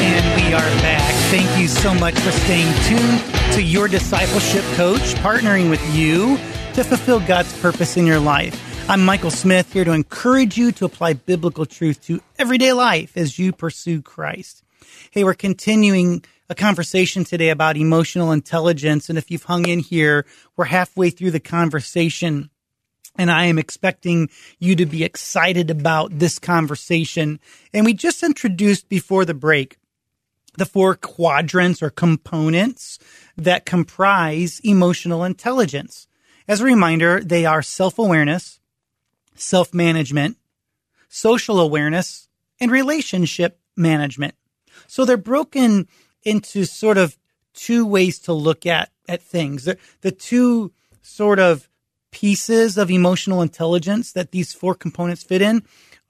And we are back. Thank you so much for staying tuned to your discipleship coach, partnering with you to fulfill God's purpose in your life. I'm Michael Smith here to encourage you to apply biblical truth to everyday life as you pursue Christ. Hey, we're continuing a conversation today about emotional intelligence. And if you've hung in here, we're halfway through the conversation. And I am expecting you to be excited about this conversation. And we just introduced before the break the four quadrants or components that comprise emotional intelligence. As a reminder, they are self awareness, self management, social awareness, and relationship management. So they're broken into sort of two ways to look at, at things. The, the two sort of pieces of emotional intelligence that these four components fit in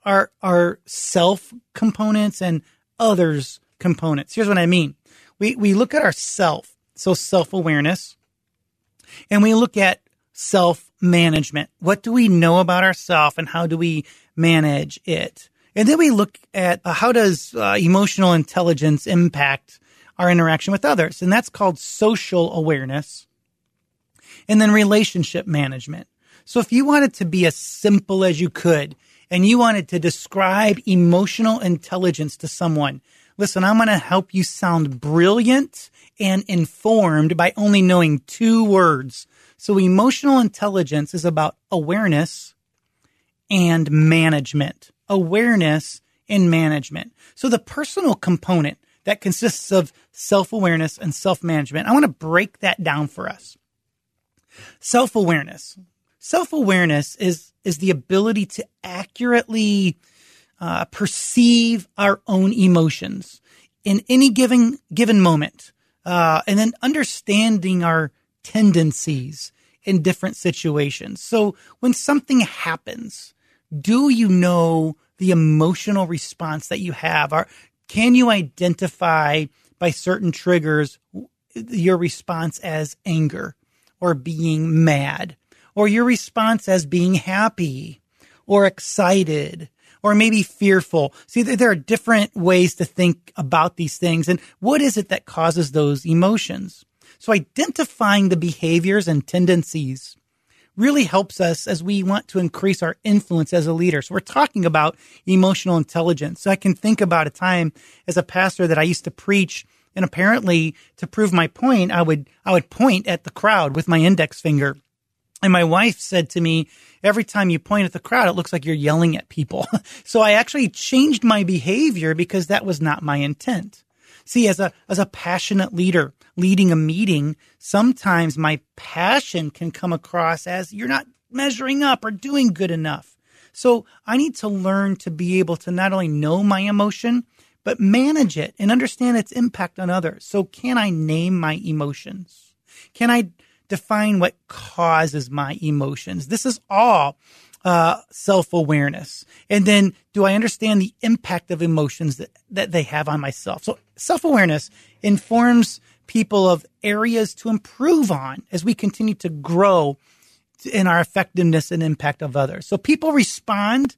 are, are self components and others components. Here's what I mean. We, we look at ourself, so self awareness, and we look at self management. What do we know about ourselves and how do we manage it? And then we look at uh, how does uh, emotional intelligence impact our interaction with others. And that's called social awareness. And then relationship management. So if you wanted to be as simple as you could and you wanted to describe emotional intelligence to someone, listen, I'm going to help you sound brilliant and informed by only knowing two words. So emotional intelligence is about awareness and management. Awareness and management. So the personal component that consists of self awareness and self management. I want to break that down for us. Self awareness. Self awareness is, is the ability to accurately uh, perceive our own emotions in any given, given moment. Uh, and then understanding our tendencies in different situations. So when something happens, do you know the emotional response that you have? Are, can you identify by certain triggers your response as anger or being mad or your response as being happy or excited or maybe fearful? See, there are different ways to think about these things. And what is it that causes those emotions? So identifying the behaviors and tendencies really helps us as we want to increase our influence as a leader. So we're talking about emotional intelligence. So I can think about a time as a pastor that I used to preach and apparently to prove my point, I would, I would point at the crowd with my index finger. And my wife said to me, every time you point at the crowd, it looks like you're yelling at people. so I actually changed my behavior because that was not my intent. See, as a, as a passionate leader leading a meeting, sometimes my passion can come across as you're not measuring up or doing good enough. So I need to learn to be able to not only know my emotion, but manage it and understand its impact on others. So can I name my emotions? Can I define what causes my emotions? This is all uh, self awareness? And then do I understand the impact of emotions that, that they have on myself? So self awareness informs people of areas to improve on as we continue to grow in our effectiveness and impact of others. So people respond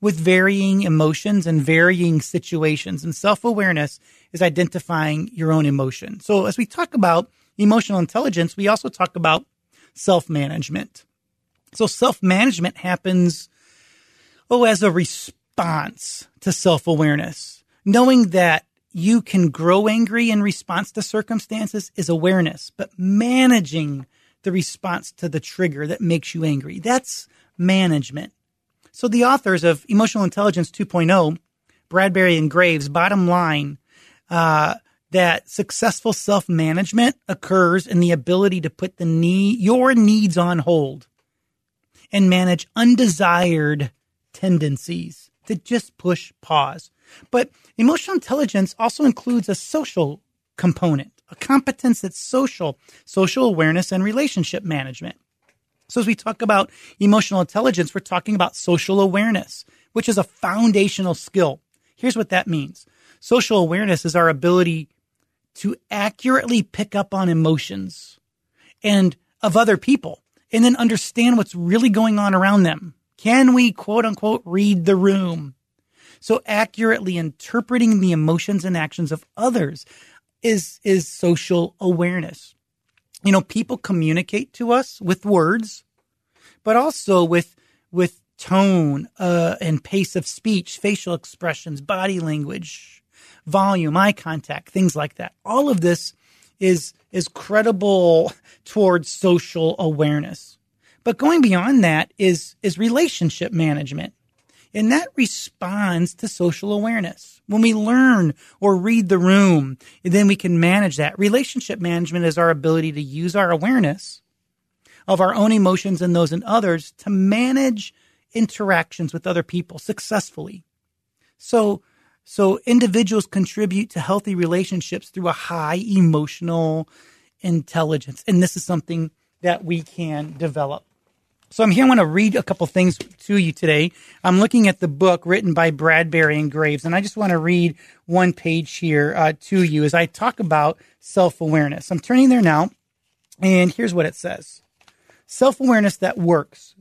with varying emotions and varying situations and self-awareness is identifying your own emotion. So as we talk about emotional intelligence, we also talk about self-management. So self management happens, oh, as a response to self awareness. Knowing that you can grow angry in response to circumstances is awareness, but managing the response to the trigger that makes you angry, that's management. So the authors of Emotional Intelligence 2.0, Bradberry and Graves, bottom line, uh, that successful self management occurs in the ability to put the need, your needs on hold and manage undesired tendencies. to just push pause. But emotional intelligence also includes a social component, a competence that's social, social awareness and relationship management. So as we talk about emotional intelligence, we're talking about social awareness, which is a foundational skill. Here's what that means. Social awareness is our ability to accurately pick up on emotions and of other people and then understand what's really going on around them. Can we quote unquote read the room? So accurately interpreting the emotions and actions of others is, is social awareness. You know, people communicate to us with words, but also with, with tone, uh, and pace of speech, facial expressions, body language, volume, eye contact, things like that. All of this is, is credible towards social awareness. But going beyond that is, is relationship management. And that responds to social awareness. When we learn or read the room, then we can manage that. Relationship management is our ability to use our awareness of our own emotions and those in others to manage interactions with other people successfully. So, so individuals contribute to healthy relationships through a high emotional intelligence. And this is something that we can develop. So I'm here. I want to read a couple things to you today. I'm looking at the book written by Bradberry and Graves, and I just want to read one page here uh, to you as I talk about self awareness. I'm turning there now, and here's what it says: self awareness that works.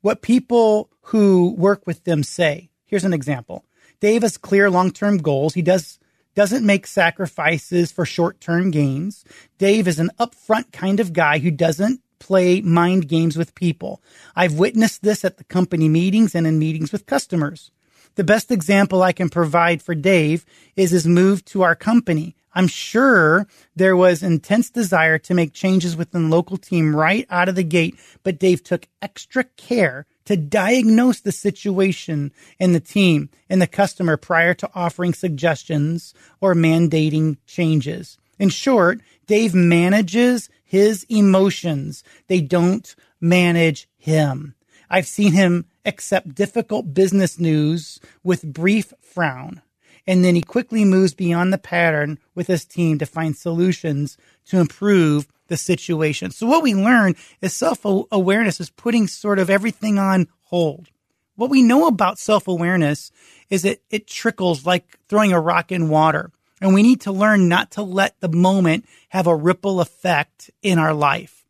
What people who work with them say. Here's an example: Dave has clear long term goals. He does doesn't make sacrifices for short term gains. Dave is an upfront kind of guy who doesn't play mind games with people. I've witnessed this at the company meetings and in meetings with customers. The best example I can provide for Dave is his move to our company. I'm sure there was intense desire to make changes within the local team right out of the gate, but Dave took extra care to diagnose the situation in the team and the customer prior to offering suggestions or mandating changes. In short, Dave manages his emotions. They don't manage him. I've seen him accept difficult business news with brief frown. And then he quickly moves beyond the pattern with his team to find solutions to improve the situation. So what we learn is self awareness is putting sort of everything on hold. What we know about self awareness is that it trickles like throwing a rock in water. And we need to learn not to let the moment have a ripple effect in our life.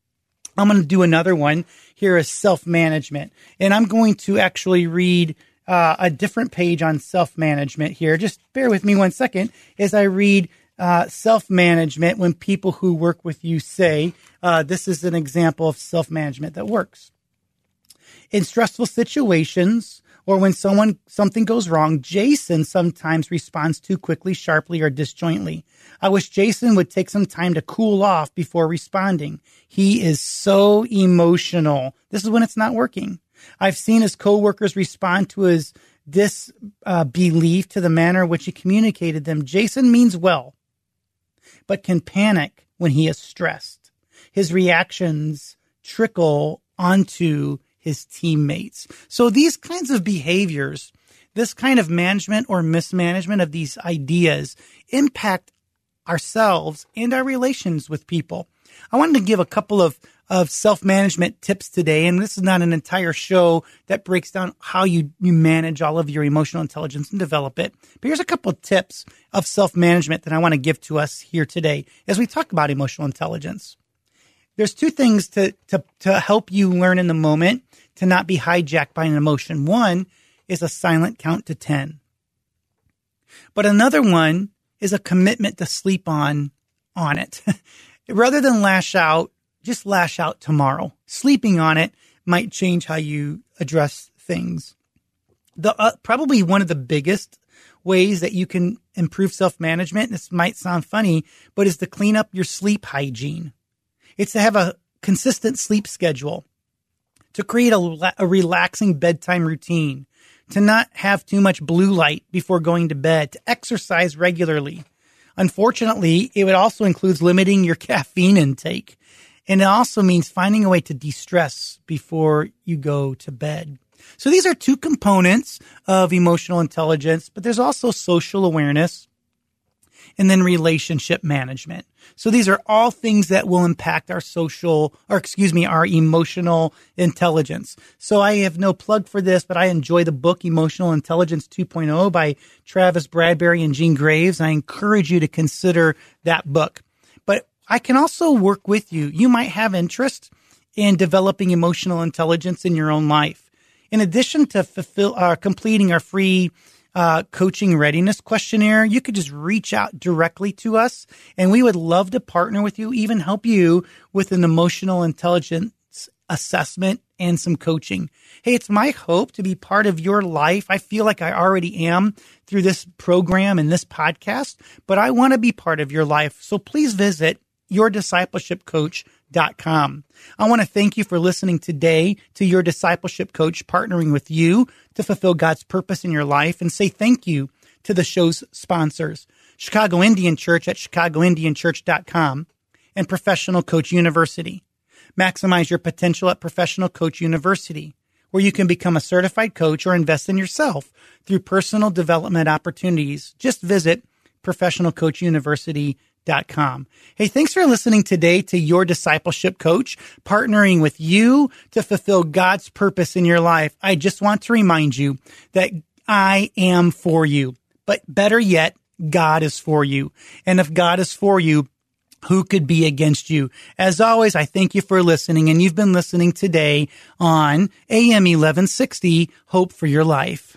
I'm going to do another one here is self management. And I'm going to actually read uh, a different page on self management here. Just bear with me one second as I read uh, self management when people who work with you say, uh, this is an example of self management that works. In stressful situations, or when someone something goes wrong, Jason sometimes responds too quickly, sharply, or disjointly. I wish Jason would take some time to cool off before responding. He is so emotional. This is when it's not working. I've seen his coworkers respond to his disbelief uh, to the manner in which he communicated them. Jason means well, but can panic when he is stressed. His reactions trickle onto his teammates. So these kinds of behaviors, this kind of management or mismanagement of these ideas impact ourselves and our relations with people. I wanted to give a couple of, of self-management tips today, and this is not an entire show that breaks down how you, you manage all of your emotional intelligence and develop it. But here's a couple of tips of self-management that I want to give to us here today as we talk about emotional intelligence. There's two things to, to, to help you learn in the moment to not be hijacked by an emotion. One is a silent count to 10. But another one is a commitment to sleep on, on it. Rather than lash out, just lash out tomorrow. Sleeping on it might change how you address things. The, uh, probably one of the biggest ways that you can improve self management, this might sound funny, but is to clean up your sleep hygiene. It's to have a consistent sleep schedule to create a, a relaxing bedtime routine, to not have too much blue light before going to bed, to exercise regularly. Unfortunately, it also includes limiting your caffeine intake. And it also means finding a way to de-stress before you go to bed. So these are two components of emotional intelligence, but there's also social awareness and then relationship management. So these are all things that will impact our social, or excuse me, our emotional intelligence. So I have no plug for this, but I enjoy the book Emotional Intelligence 2.0 by Travis Bradberry and Jean Graves. I encourage you to consider that book. But I can also work with you. You might have interest in developing emotional intelligence in your own life. In addition to fulfill, uh, completing our free uh, coaching readiness questionnaire, you could just reach out directly to us and we would love to partner with you, even help you with an emotional intelligence assessment and some coaching. Hey, it's my hope to be part of your life. I feel like I already am through this program and this podcast, but I want to be part of your life. So please visit your discipleship yourdiscipleshipcoach.com. I want to thank you for listening today to your discipleship coach partnering with you to fulfill God's purpose in your life and say thank you to the show's sponsors, Chicago Indian Church at chicagoindianchurch.com and Professional Coach University. Maximize your potential at Professional Coach University, where you can become a certified coach or invest in yourself through personal development opportunities. Just visit professionalcoachuniversity.com Com. Hey, thanks for listening today to Your Discipleship Coach, partnering with you to fulfill God's purpose in your life. I just want to remind you that I am for you, but better yet, God is for you. And if God is for you, who could be against you? As always, I thank you for listening and you've been listening today on AM 1160, Hope for Your Life.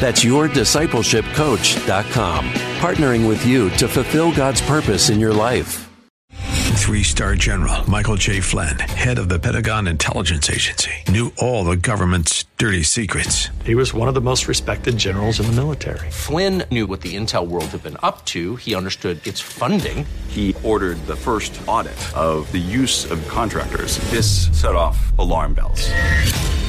That's yourdiscipleshipcoach.com, partnering with you to fulfill God's purpose in your life. Three star general Michael J. Flynn, head of the Pentagon Intelligence Agency, knew all the government's dirty secrets. He was one of the most respected generals in the military. Flynn knew what the intel world had been up to, he understood its funding. He ordered the first audit of the use of contractors. This set off alarm bells.